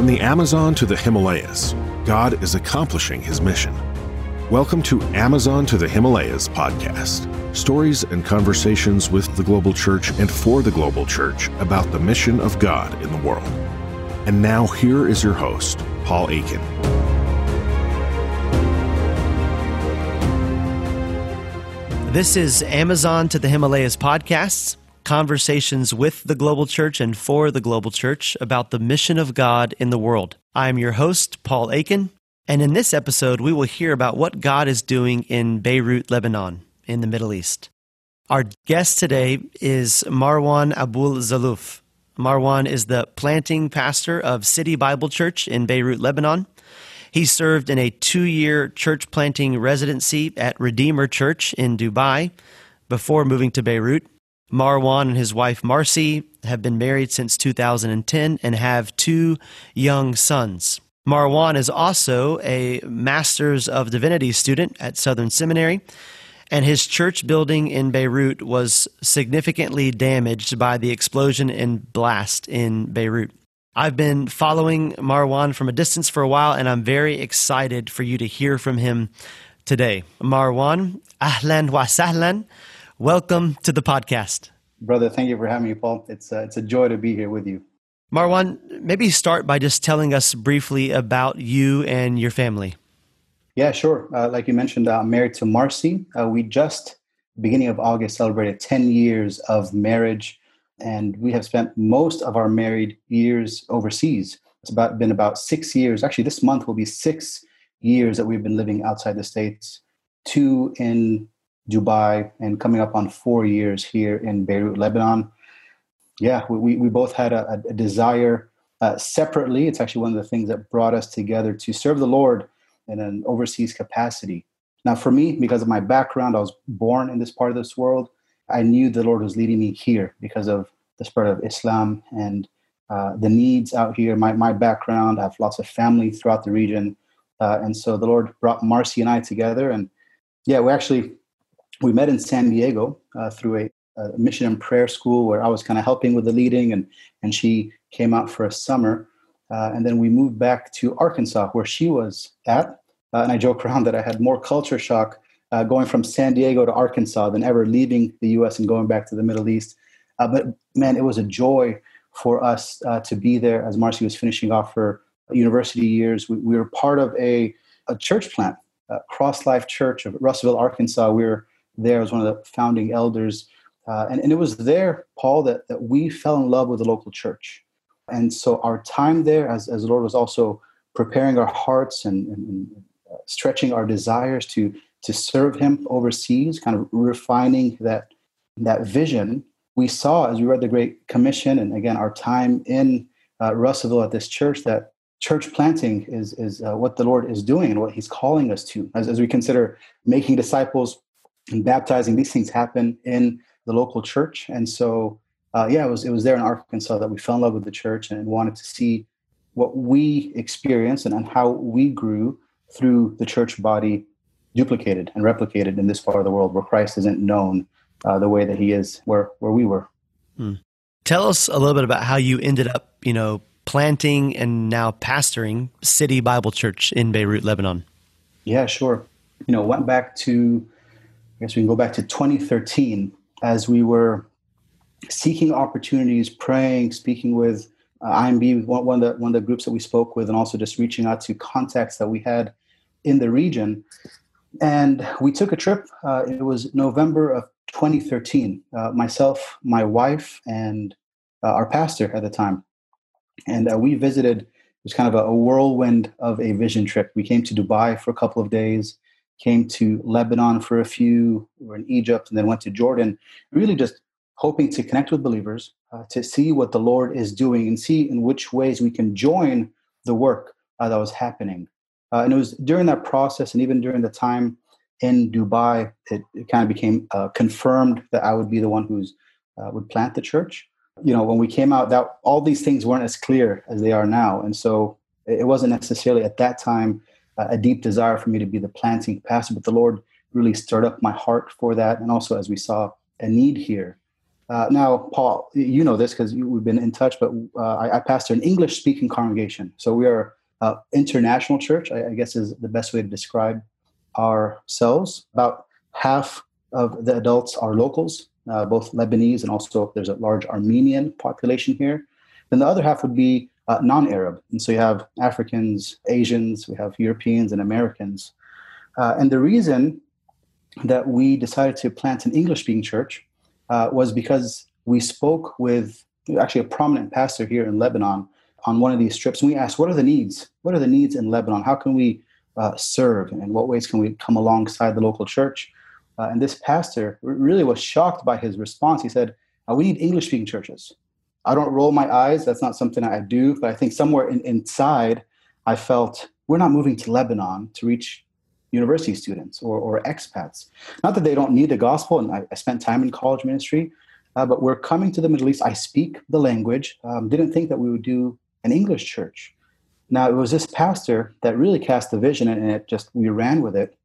From the Amazon to the Himalayas, God is accomplishing his mission. Welcome to Amazon to the Himalayas podcast stories and conversations with the global church and for the global church about the mission of God in the world. And now, here is your host, Paul Akin. This is Amazon to the Himalayas podcasts, conversations with the global church and for the global church about the mission of God in the world. I am your host, Paul Akin, and in this episode, we will hear about what God is doing in Beirut, Lebanon, in the Middle East. Our guest today is Marwan Aboul-Zolof. Marwan is the planting pastor of City Bible Church in Beirut, Lebanon. He served in a two year church planting residency at Redeemer Church in Dubai before moving to Beirut. Marwan and his wife Marcy have been married since 2010 and have two young sons. Marwan is also a Master's of Divinity student at Southern Seminary, and his church building in Beirut was significantly damaged by the explosion and blast in Beirut. I've been following Marwan from a distance for a while, and I'm very excited for you to hear from him today. Marwan, ahlan wa sahlan. Welcome to the podcast. Brother, thank you for having me, Paul. It's, uh, it's a joy to be here with you. Marwan, maybe start by just telling us briefly about you and your family. Yeah, sure. Uh, like you mentioned, uh, I'm married to Marcy. Uh, we just, beginning of August, celebrated 10 years of marriage and we have spent most of our married years overseas. It's about been about six years. Actually, this month will be six years that we've been living outside the states. Two in Dubai, and coming up on four years here in Beirut, Lebanon. Yeah, we we both had a, a desire uh, separately. It's actually one of the things that brought us together to serve the Lord in an overseas capacity. Now, for me, because of my background, I was born in this part of this world. I knew the Lord was leading me here because of the spread of Islam and uh, the needs out here. My, my background, I have lots of family throughout the region. Uh, and so the Lord brought Marcy and I together. And yeah, we actually, we met in San Diego uh, through a, a, mission and prayer school where I was kind of helping with the leading and, and she came out for a summer. Uh, and then we moved back to Arkansas where she was at. Uh, and I joke around that I had more culture shock uh, going from San Diego to Arkansas than ever leaving the U.S. and going back to the Middle East. Uh, but man, it was a joy for us uh, to be there as Marcy was finishing off her university years. We, we were part of a, a church plant, Cross Life Church of Russellville, Arkansas. We were there as one of the founding elders. Uh, and, and it was there, Paul, that, that we fell in love with the local church. And so our time there, as, as the Lord was also preparing our hearts and, and, and uh, stretching our desires to to serve him overseas, kind of refining that that vision. We saw as we read the Great Commission, and again our time in uh, Russellville at this church, that church planting is is uh, what the Lord is doing and what He's calling us to. As, as we consider making disciples and baptizing, these things happen in the local church, and so uh, yeah, it was it was there in Arkansas that we fell in love with the church and wanted to see what we experienced and, and how we grew through the church body duplicated and replicated in this part of the world where Christ isn't known uh, the way that he is where, where we were. Hmm. Tell us a little bit about how you ended up, you know, planting and now pastoring City Bible Church in Beirut, Lebanon. Yeah, sure. You know, went back to, I guess we can go back to 2013 as we were seeking opportunities, praying, speaking with uh, IMB, one, one, of the, one of the groups that we spoke with, and also just reaching out to contacts that we had in the region. And we took a trip. Uh, it was November of 2013. Uh, myself, my wife, and uh, our pastor at the time. And uh, we visited, it was kind of a, a, whirlwind of a vision trip. We came to Dubai for a couple of days, came to Lebanon for a few, we were in Egypt, and then went to Jordan, really just hoping to connect with believers, uh, to see what the Lord is doing and see in which ways we can join the work uh, that was happening. Uh, and it was during that process, and even during the time in Dubai, it, it kind of became uh, confirmed that I would be the one who's uh, would plant the church. You know, when we came out, that all these things weren't as clear as they are now, and so it wasn't necessarily at that time a deep desire for me to be the planting pastor. But the Lord really stirred up my heart for that, and also as we saw a need here. Uh, now, Paul, you know this because we've been in touch, but uh, I, I, pastor an English speaking congregation. So we are uh, international church, I, I, guess is the best way to describe ourselves. About half of the adults are locals, uh, both Lebanese and also there's a large Armenian population here. Then the other half would be uh, non Arab. And so you have Africans, Asians, we have Europeans, and Americans. Uh, and the reason that we decided to plant an English speaking church uh, was because we spoke with actually a prominent pastor here in Lebanon on one of these trips. And we asked, what are the needs? What are the needs in Lebanon? How can we uh, serve? And in what ways can we come alongside the local church? Uh, and this pastor really was shocked by his response. He said, uh, We need English speaking churches. I don't roll my eyes. That's not something I do. But I think somewhere in, inside, I felt we're not moving to Lebanon to reach university students or, or expats. Not that they don't need the gospel, and I, I spent time in college ministry, uh, but we're coming to the Middle East. I speak the language. Um, didn't think that we would do an English church. Now, it was this pastor that really cast the vision, and it just we ran with it.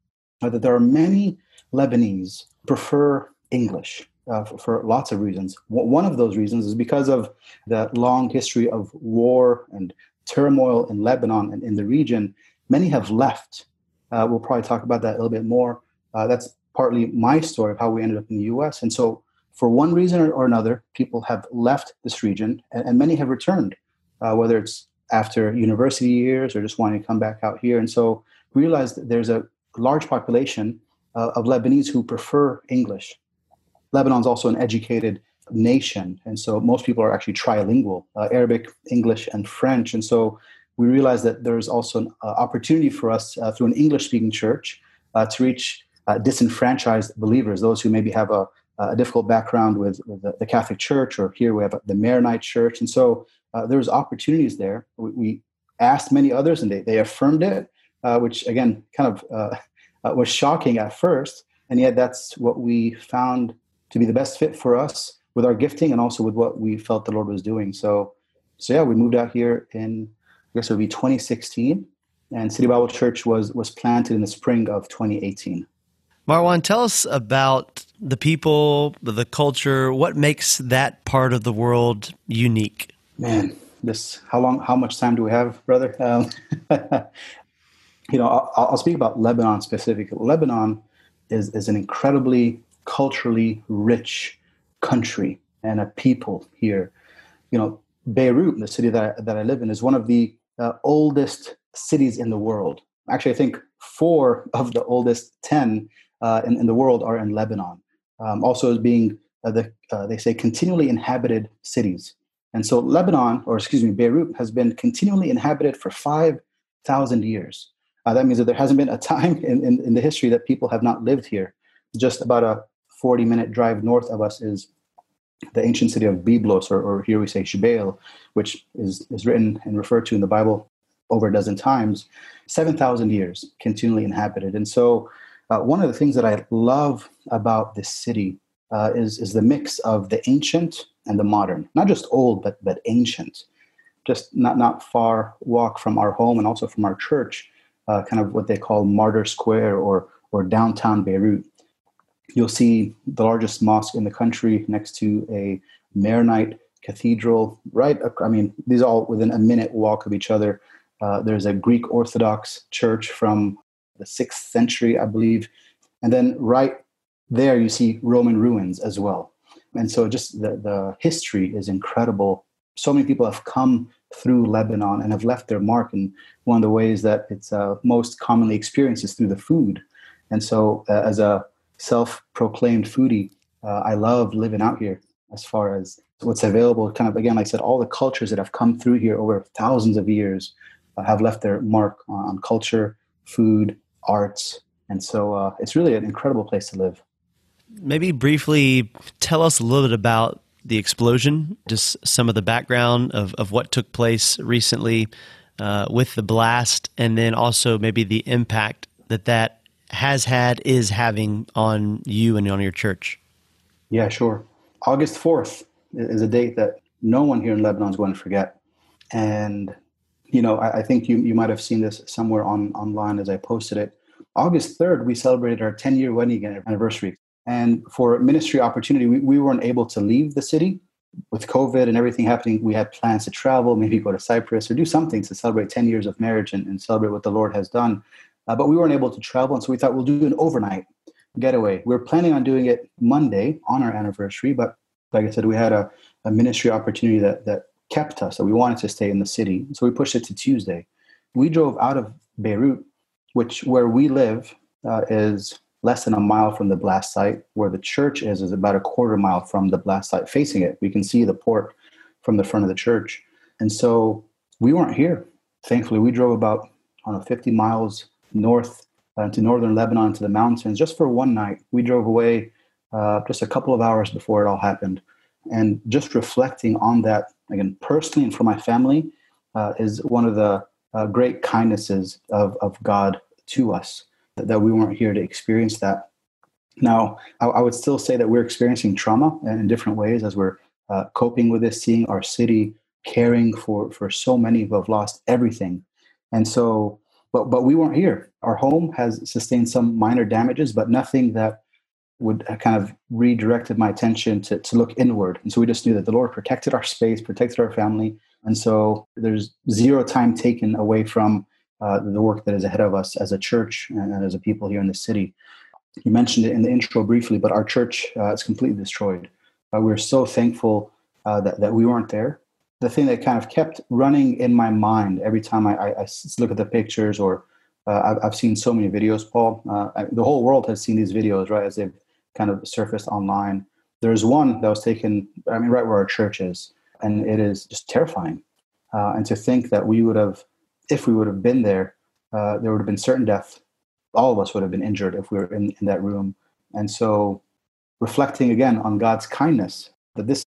Uh, that there are many Lebanese prefer English uh, for, for, lots of reasons. One of those reasons is because of the long history of war and turmoil in Lebanon and in the region. Many have left. Uh, we'll probably talk about that a little bit more. Uh, that's partly my story of how we ended up in the US. And so, for one reason or, another, people have left this region and, and many have returned, uh, whether it's after university years or just wanting to come back out here. And so, we realized that there's a large population uh, of Lebanese who prefer English. Lebanon's also an educated nation, and so most people are actually trilingual uh, Arabic, English, and French. And so we realized that there's also an uh, opportunity for us uh, through an English speaking church uh, to reach uh, disenfranchised believers, those who maybe have a, a difficult background with, with the, the, Catholic Church, or here we have the Maronite Church. And so there's opportunities there. We, we, asked many others, and they, they affirmed it, which again kind of uh, was shocking at first, and yet that's what we found to be the best fit for us with our gifting and also with what we felt the Lord was doing. So, so yeah, we moved out here in I guess it would be 2016, and City Bible Church was was planted in the spring of 2018. Marwan, tell us about the people, the culture. What makes that part of the world unique? Man, this how long? How much time do we have, brother? Um, you know, I'll, I'll, speak about Lebanon specifically. Lebanon is, is an incredibly culturally rich country and a people here. You know, Beirut, the city that I, that I live in, is one of the uh, oldest cities in the world. Actually, I think four of the oldest 10 uh, in, in, the world are in Lebanon. Um, also, as being uh, the, uh, they say, continually inhabited cities. And so, Lebanon, or excuse me, Beirut, has been continually inhabited for 5,000 years. Uh, that means that there hasn't been a time in, in, in, the history that people have not lived here. Just about a 40 minute drive north of us is the ancient city of Byblos, or, or here we say Jbeil, which is, is written and referred to in the Bible over a dozen times, 7,000 years continually inhabited. And so, uh, one of the things that I love about this city uh, is, is the mix of the ancient and the modern, not just old, but, but ancient. Just not, not far walk from our home and also from our church uh, kind of what they call Martyr Square or or downtown Beirut. You'll see the largest mosque in the country next to a Maronite cathedral. Right, I mean these all within a minute walk of each other. Uh, there's a Greek Orthodox church from the sixth century, I believe, and then right there you see Roman ruins as well. And so just the, the history is incredible. So many people have come through Lebanon and have left their mark. And one of the ways that it's uh, most commonly experienced is through the food. And so, uh, as a self proclaimed foodie, uh, I love living out here as far as what's available. Kind of, again, like I said, all the cultures that have come through here over thousands of years uh, have left their mark on culture, food, arts. And so, uh, it's really an incredible place to live. Maybe briefly tell us a little bit about the explosion, just some of the background of, of what took place recently uh, with the blast, and then also maybe the impact that that has had, is having on you and on your church. Yeah, sure. August 4th is a date that no one here in Lebanon is going to forget. And, you know, I, I think you, you might have seen this somewhere on online as I posted it. August 3rd, we celebrated our 10 year wedding anniversary. And for ministry opportunity, we, we weren't able to leave the city with COVID and everything happening. We had plans to travel, maybe go to Cyprus or do something to celebrate 10 years of marriage and, and celebrate what the Lord has done. Uh, but we weren't able to travel. And so we thought we'll do an overnight getaway. We were planning on doing it Monday on our anniversary, but like I said, we had a, a ministry opportunity that, that kept us, that we wanted to stay in the city. So we pushed it to Tuesday. We drove out of Beirut, which where we live uh, is less than a mile from the blast site. Where the church is is about a quarter mile from the blast site. Facing it, we can see the port from the front of the church. And so we weren't here. Thankfully, we drove about I don't know 50 miles north uh, to northern Lebanon to the mountains just for one night. We drove away uh, just a couple of hours before it all happened. And just reflecting on that, again, personally and for my family, uh, is one of the uh, great kindnesses of, of God to us that, we weren't here to experience that. Now, I, I, would still say that we're experiencing trauma in different ways as we're uh, coping with this, seeing our city caring for, for so many who have lost everything. And so, but, but we weren't here. Our home has sustained some minor damages, but nothing that would kind of redirected my attention to, to look inward. And so we just knew that the Lord protected our space, protected our family. And so there's zero time taken away from uh, the work that is ahead of us as a church and as a people here in the city. You mentioned it in the intro briefly, but our church uh, is completely destroyed. Uh, we're so thankful uh, that, that we weren't there. The thing that kind of kept running in my mind every time I, I, I look at the pictures or uh, I've, I've, seen so many videos, Paul. Uh, I, the whole world has seen these videos, right, as they've kind of surfaced online. There's one that was taken, I mean, right where our church is, and it is just terrifying. Uh, and to think that we would have, if we would have been there, uh, there would have been certain death. All of us would have been injured if we were in, in that room. And so, reflecting again on God's kindness, that this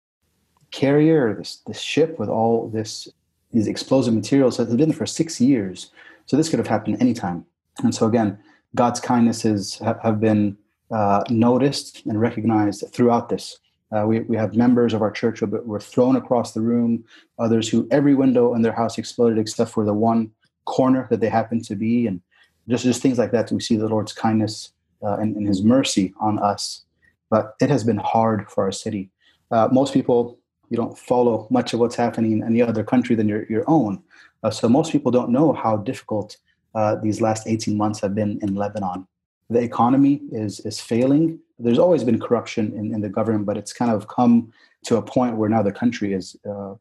carrier, this, this ship with all this these explosive materials has been there for six years. So this could have happened anytime. And so again, God's kindnesses have, been uh, noticed and recognized throughout this. Uh, we, we have members of our church who were thrown across the room, others who every window in their house exploded except for the one corner that they happened to be. And just, just things like that, we see the Lord's kindness uh, and, and, his mercy on us. But it has been hard for our city. Uh, most people, you don't follow much of what's happening in any other country than your, your own. Uh, so most people don't know how difficult uh, these last 18 months have been in Lebanon the economy is is failing. There's always been corruption in, in the government, but it's kind of come to a point where now the country is, uh,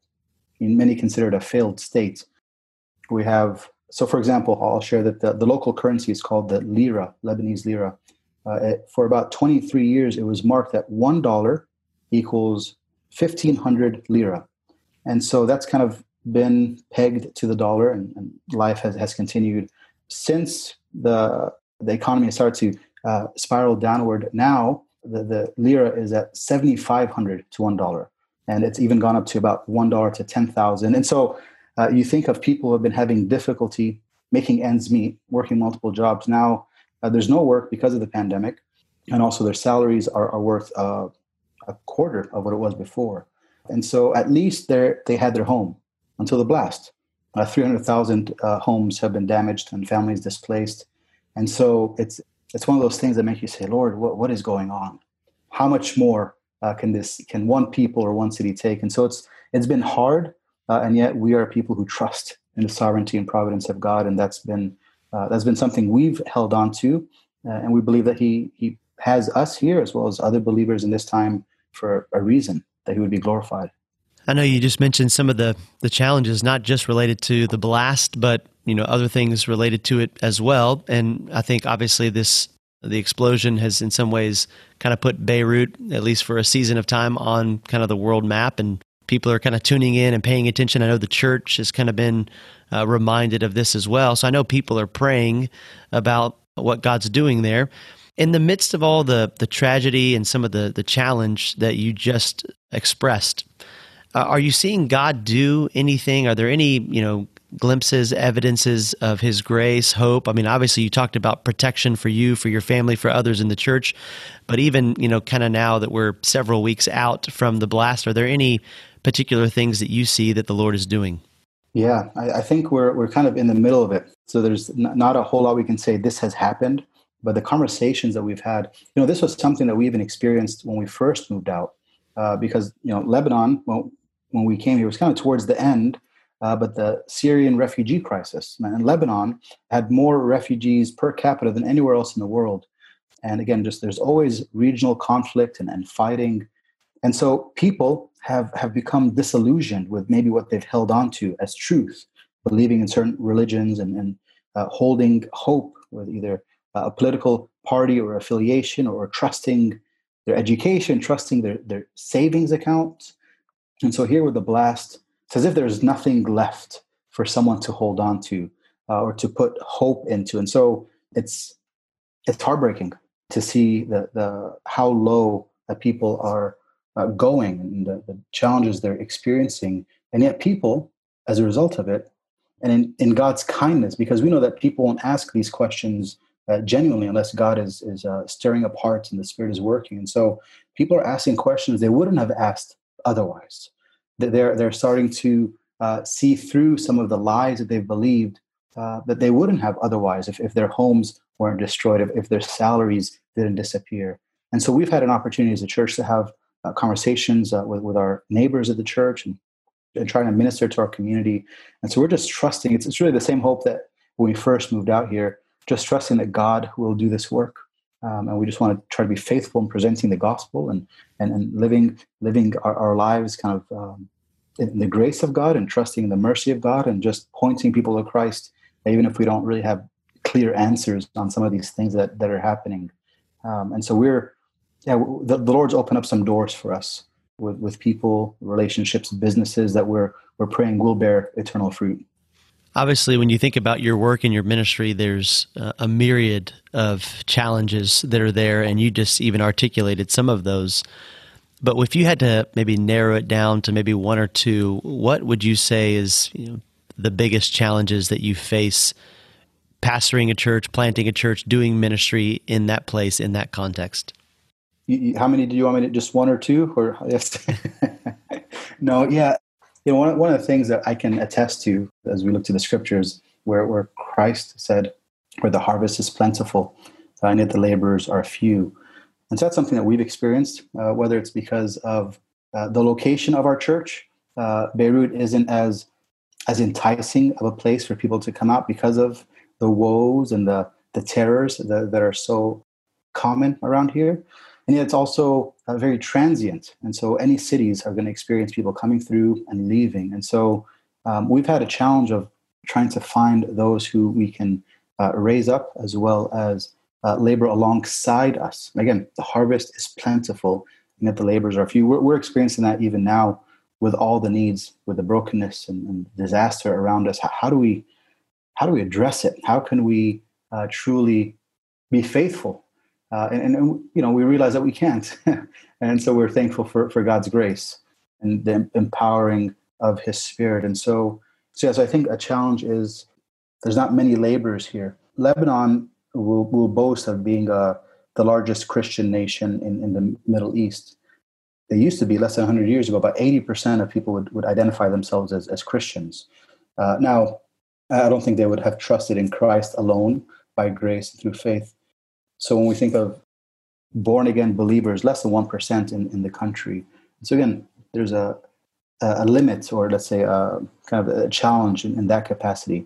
in many considered a failed state. We have so, for example, I'll share that the, the local currency is called the lira, Lebanese lira. Uh, it, for about 23 years, it was marked that one dollar equals 1500 lira, and so that's kind of been pegged to the dollar, and, and life has, has continued since the the economy has started to uh, spiral downward. Now the, the lira is at 7,500 to $1. And it's even gone up to about $1 to 10,000. And so uh, you think of people who have been having difficulty making ends meet, working multiple jobs. Now uh, there's no work because of the pandemic. And also their salaries are, are worth uh, a quarter of what it was before. And so at least they had their home until the blast. Uh, 300,000 uh, homes have been damaged and families displaced. And so it's it's one of those things that make you say, Lord, what, what is going on? How much more uh, can this can one people or one city take? And so it's it's been hard, uh, and yet we are people who trust in the sovereignty and providence of God, and that's been uh, that's been something we've held on to, uh, and we believe that He He has us here as well as other believers in this time for a reason that He would be glorified. I know you just mentioned some of the the challenges, not just related to the blast, but you know other things related to it as well. And I think obviously this the explosion has in some ways kind of put Beirut, at least for a season of time, on kind of the world map, and people are kind of tuning in and paying attention. I know the church has kind of been uh, reminded of this as well. So I know people are praying about what God's doing there. In the midst of all the the tragedy and some of the the challenge that you just expressed, uh, are you seeing God do anything? Are there any, you know, glimpses, evidences of His grace, hope? I mean, obviously, you talked about protection for you, for your family, for others in the church, but even, you know, kind of now that we're several weeks out from the blast, are there any particular things that you see that the Lord is doing? Yeah, I, I think we're we're kind of in the middle of it. So there's n- not a whole lot we can say this has happened, but the conversations that we've had, you know, this was something that we even experienced when we first moved out, uh, because you know, Lebanon, well, when we came here, was kind of towards the end. Uh, but the Syrian refugee crisis and Lebanon had more refugees per capita than anywhere else in the world. And again, just there's always regional conflict and, and fighting. And so people have, have become disillusioned with maybe what they've held on to as truth, believing in certain religions and, and uh, holding hope with either a political party or affiliation or trusting their education, trusting their, their savings accounts. And so here with the blast, it's as if there's nothing left for someone to hold on to uh, or to put hope into. And so it's it's heartbreaking to see the, the how low that people are uh, going and the, the challenges they're experiencing. And yet people, as a result of it, and in, in God's kindness, because we know that people won't ask these questions uh, genuinely unless God is is uh, stirring up hearts and the Spirit is working. And so people are asking questions they wouldn't have asked otherwise. They're they're starting to uh, see through some of the lies that they've believed uh, that they wouldn't have otherwise if, if their homes weren't destroyed, if, if their salaries didn't disappear. And so we've had an opportunity as a church to have uh, conversations uh, with, with our neighbors at the church and, and trying to minister to our community. And so we're just trusting. It's, it's really the same hope that when we first moved out here just trusting that God will do this work. Um, and we just want to try to be faithful in presenting the gospel and, and, and living, living our, our lives kind of um, in the grace of God and trusting in the mercy of God and just pointing people to Christ, even if we don't really have clear answers on some of these things that, that are happening. Um, and so we're, yeah, the, the Lord's opened up some doors for us with, with people, relationships, businesses that we're, we're praying will bear eternal fruit. Obviously, when you think about your work and your ministry, there's a myriad of challenges that are there, and you just even articulated some of those. But if you had to maybe narrow it down to maybe one or two, what would you say is you know, the biggest challenges that you face pastoring a church, planting a church, doing ministry in that place, in that context? How many do you want me to just one or two or no, yeah you know, one, one of the things that I can attest to as we look to the scriptures, where, where Christ said, where the harvest is plentiful, and yet the laborers are few. And so that's something that we've experienced, uh, whether it's because of uh, the location of our church. Uh, Beirut isn't as as enticing of a place for people to come out because of the woes and the the terrors that, that are so common around here and yet it's also uh, very transient. And so any cities are going to experience people coming through and leaving. And so um, we've had a challenge of trying to find those who we can uh, raise up as well as uh, labor alongside us. Again, the harvest is plentiful and yet the laborers are few. We're, we're experiencing that even now with all the needs, with the brokenness and, and disaster around us. How, how, do we how do we address it? How can we uh, truly be faithful uh, and, and, you know we realize that we can't. And so we're thankful for, for god's grace and the empowering of his spirit. And so so yes i think a challenge is there's not many laborers here. Lebanon will, will boast of being uh, the largest christian nation in, in the middle east. They used to be less than 100 years ago about 80% of people would, would identify themselves as, as christians. Uh, now i don't think they would have trusted in christ alone by grace through faith so when we think of born again believers, less than 1% in, in the country. So again, there's a, a limit or let's say a, kind of a challenge in, in that capacity.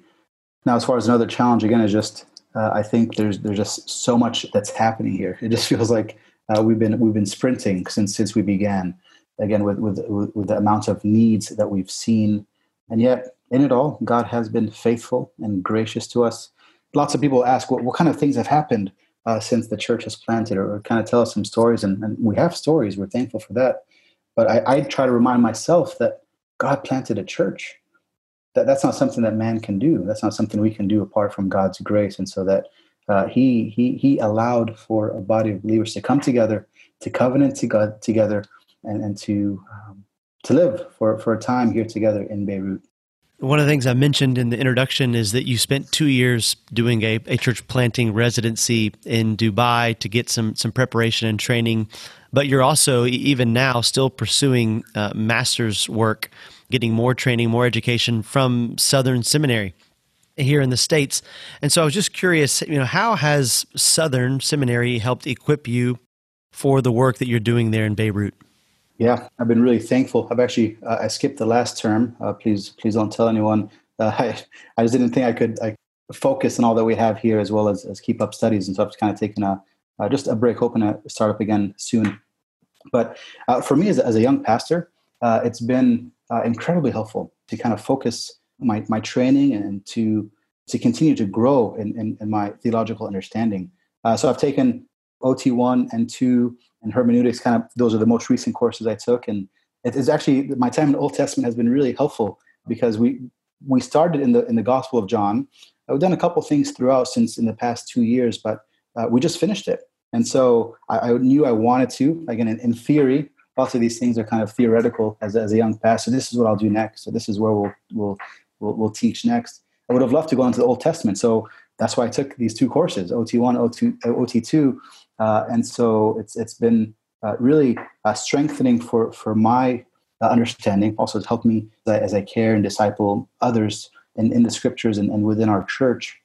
Now, as far as another challenge, again, is just uh, I think there's there's just so much that's happening here. It just feels like uh, we've been we've been sprinting since since we began. Again, with, with with the amount of needs that we've seen, and yet in it all, God has been faithful and gracious to us. Lots of people ask, "What what kind of things have happened?" Uh, since the church has planted, or, kind of tell us some stories. And, and, we have stories. We're thankful for that. But I, I, try to remind myself that God planted a church. That that's not something that man can do. That's not something we can do apart from God's grace. And so that uh, he he he allowed for a body of believers to come together, to covenant to God together, and and to um, to live for for a time here together in Beirut. One of the things I mentioned in the introduction is that you spent two years doing a, a church planting residency in Dubai to get some some preparation and training, but you're also even now still pursuing uh, master's work, getting more training, more education from Southern Seminary. here in the states. And so I was just curious, you know, how has Southern Seminary helped equip you for the work that you're doing there in Beirut? Yeah, I've been really thankful. I've actually uh, I skipped the last term. Uh, please, please don't tell anyone. Uh, I, I just didn't think I could I focus on all that we have here as well as, as keep up studies, and so I've kind of taken a uh, just a break, hoping to start up again soon. But uh, for me, as, as a young pastor, uh, it's been incredibly helpful to kind of focus my my training and to to continue to grow in, in, in my theological understanding. so I've taken OT one and two and hermeneutics. Kind of those are the most recent courses I took, and it is actually my time in the Old Testament has been really helpful because we we started in the in the Gospel of John. I've done a couple things throughout since in the past two years, but uh, we just finished it, and so I, I knew I wanted to. Again, in, in, theory, lots of these things are kind of theoretical as, as a young pastor. This is what I'll do next. So this is where we'll we'll we'll, we'll teach next. I would have loved to go into the Old Testament, so that's why I took these two courses, OT1, OT, OT2, uh, and so it's it's been uh, really uh, strengthening for for my uh, understanding. Also, it's helped me as I, as I, care and disciple others in, in the scriptures and, and within our church.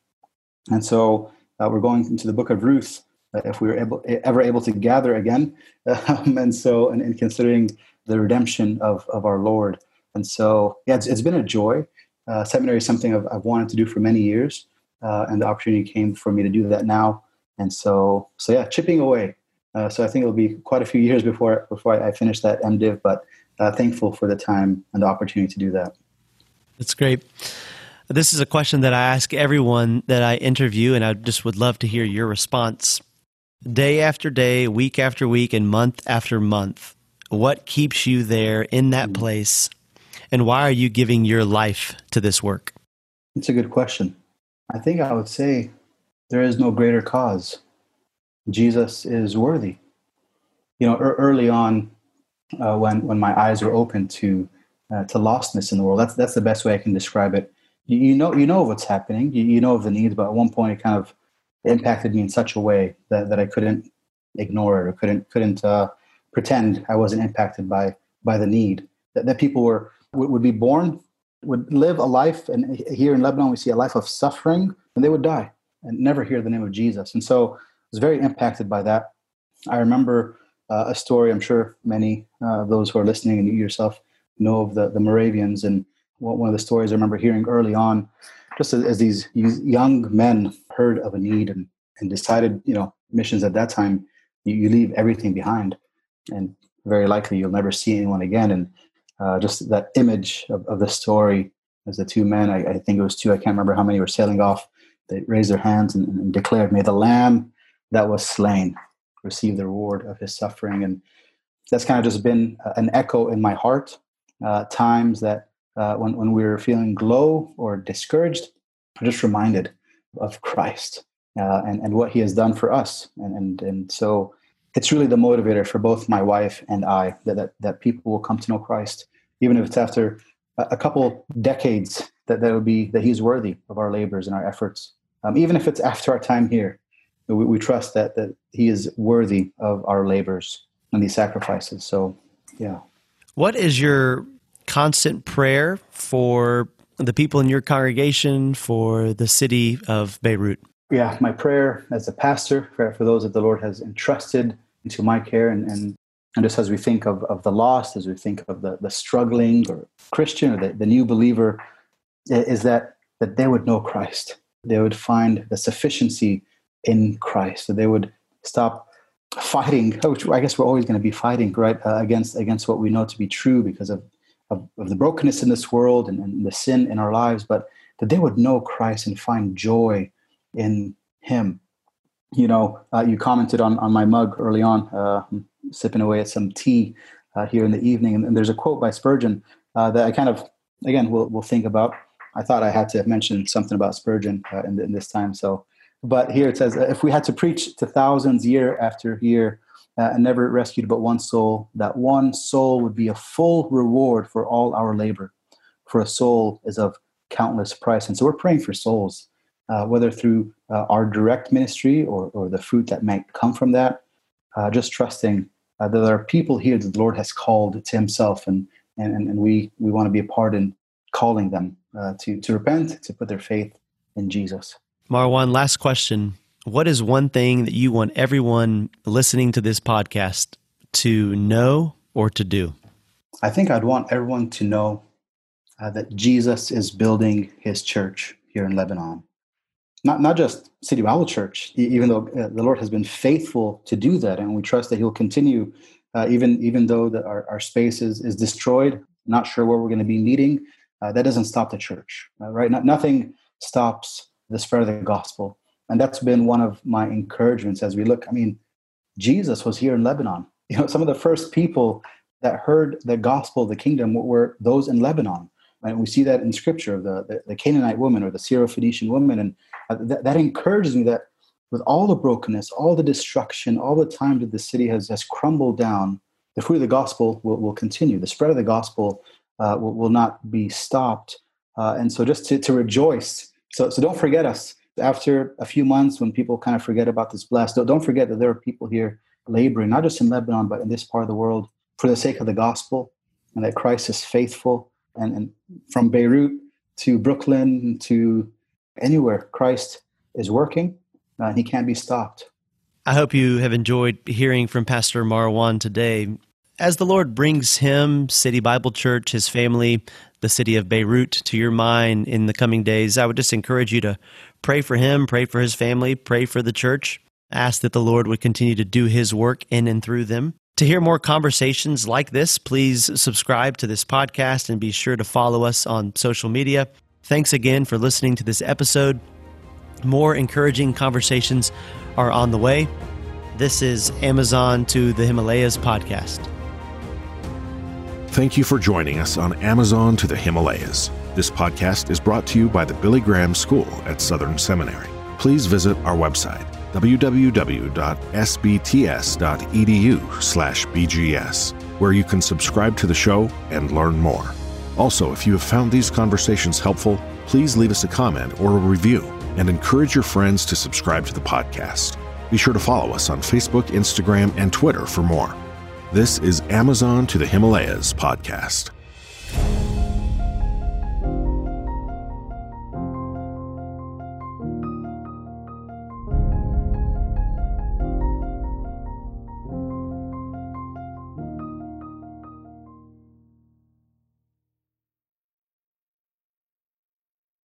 And so uh, we're going into the book of Ruth. Uh, if we were able, ever able to gather again, um, and so and, and, considering the redemption of of our Lord, and so yeah, it's, it's been a joy. seminary is something I've, I've, wanted to do for many years, and the opportunity came for me to do that now and so so yeah, chipping away. Uh, so I think it'll be quite a few years before before I finish that MDiv, but uh, thankful for the time and the opportunity to do that. That's great. This is a question that I ask everyone that I interview, and I just would love to hear your response. Day after day, week after week, and month after month, what keeps you there in that mm-hmm. place, and why are you giving your life to this work? It's a good question. I think I would say there is no greater cause. Jesus is worthy. You know, early on, uh, when when my eyes were open to uh, to lostness in the world, that's that's the best way I can describe it. You, you know, you know what's happening. You, you know of the needs, but at one point, it kind of impacted me in such a way that, that I couldn't ignore it or couldn't couldn't uh, pretend I wasn't impacted by by the need. That, that people were would, would be born, would live a life, and here in Lebanon we see a life of suffering, and they would die and never hear the name of Jesus. And so I was very impacted by that. I remember uh, a story, I'm sure many uh, of those who are listening and you yourself know of the, the Moravians. And one of the stories I remember hearing early on, just as, as these young men heard of a need and, and decided, you know, missions at that time, you, you leave everything behind. And very likely you'll never see anyone again. And uh, just that image of, of the story as the two men, I, I, think it was two, I can't remember how many were sailing off they raised their hands and, and declared, May the Lamb that was slain receive the reward of his suffering. And that's kind of just been an echo in my heart. Uh, times that uh, when, when we are feeling low or discouraged, I'm just reminded of Christ uh, and, and what he has done for us. And, and, and so it's really the motivator for both my wife and I that, that, that people will come to know Christ, even if it's after a, couple decades, that, that would be that he's worthy of our labors and our efforts um, even if it's after our time here. We, we trust that that He is worthy of our labors and these sacrifices. So, yeah. What is your constant prayer for the people in your congregation, for the city of Beirut? Yeah, my prayer as a pastor for, for those that the Lord has entrusted into my care and, and and just as we think of, of the lost, as we think of the, the struggling or Christian or the, the new believer, is that that they would know Christ, they would find the sufficiency in Christ. So they would stop fighting, which I guess we're always going to be fighting, right, uh, against against what we know to be true because of, of, of the brokenness in this world and, and, the sin in our lives, but that they would know Christ and find joy in Him. You know, uh, you commented on, on my mug early on, uh, sipping away at some tea uh, here in the evening, and, and, there's a quote by Spurgeon uh, that I kind of, again, will will think about. I thought I had to mention something about Spurgeon uh, in, in, this time. So, but here it says, if we had to preach to thousands year after year uh, and never rescued but one soul, that one soul would be a full reward for all our labor. For a soul is of countless price, and so we're praying for souls, uh, whether through uh, our direct ministry or, or the fruit that might come from that. Uh, just trusting uh, that there are people here that the Lord has called to Himself, and and, and we we want to be a part in calling them uh, to to repent, to put their faith in Jesus. Marwan, last question. What is one thing that you want everyone listening to this podcast to know or to do? I think I'd want everyone to know uh, that Jesus is building his church here in Lebanon. Not, not just City Bible Church, even though uh, the Lord has been faithful to do that, and we trust that He'll continue, uh, even even though the, our, our space is, is destroyed. Not sure where we're going to be meeting. Uh, that doesn't stop the church, uh, right? Not, nothing stops the spread of the gospel, and that's been one of my encouragements as we look. I mean, Jesus was here in Lebanon. You know, some of the first people that heard the gospel of the kingdom were those in Lebanon. And we see that in scripture, the, the, the Canaanite woman or the Syro-Phoenician woman. And that, that encourages me that with all the brokenness, all the destruction, all the time that the city has, has crumbled down, the fruit of the gospel will, will continue. The spread of the gospel uh, will, will, not be stopped. Uh, and so just to, to rejoice. So, so don't forget us. After a few months, when people kind of forget about this blast, don't, don't forget that there are people here laboring, not just in Lebanon, but in this part of the world for the sake of the gospel, and that Christ is faithful and, and from Beirut to Brooklyn to anywhere, Christ is working uh, and he can't be stopped. I hope you have enjoyed hearing from Pastor Marwan today. As the Lord brings him, City Bible Church, his family, the city of Beirut to your mind in the coming days, I would just encourage you to pray for him, pray for his family, pray for the church. Ask that the Lord would continue to do his work in and through them. To hear more conversations like this, please subscribe to this podcast and be sure to follow us on social media. Thanks again for listening to this episode. More encouraging conversations are on the way. This is Amazon to the Himalayas podcast. Thank you for joining us on Amazon to the Himalayas. This podcast is brought to you by the Billy Graham School at Southern Seminary. Please visit our website www.sbts.edu/bgs, where you can subscribe to the show and learn more. Also, if you have found these conversations helpful, please leave us a comment or a review and encourage your friends to subscribe to the podcast. Be sure to follow us on Facebook, Instagram, and Twitter for more. This is Amazon to the Himalayas podcast.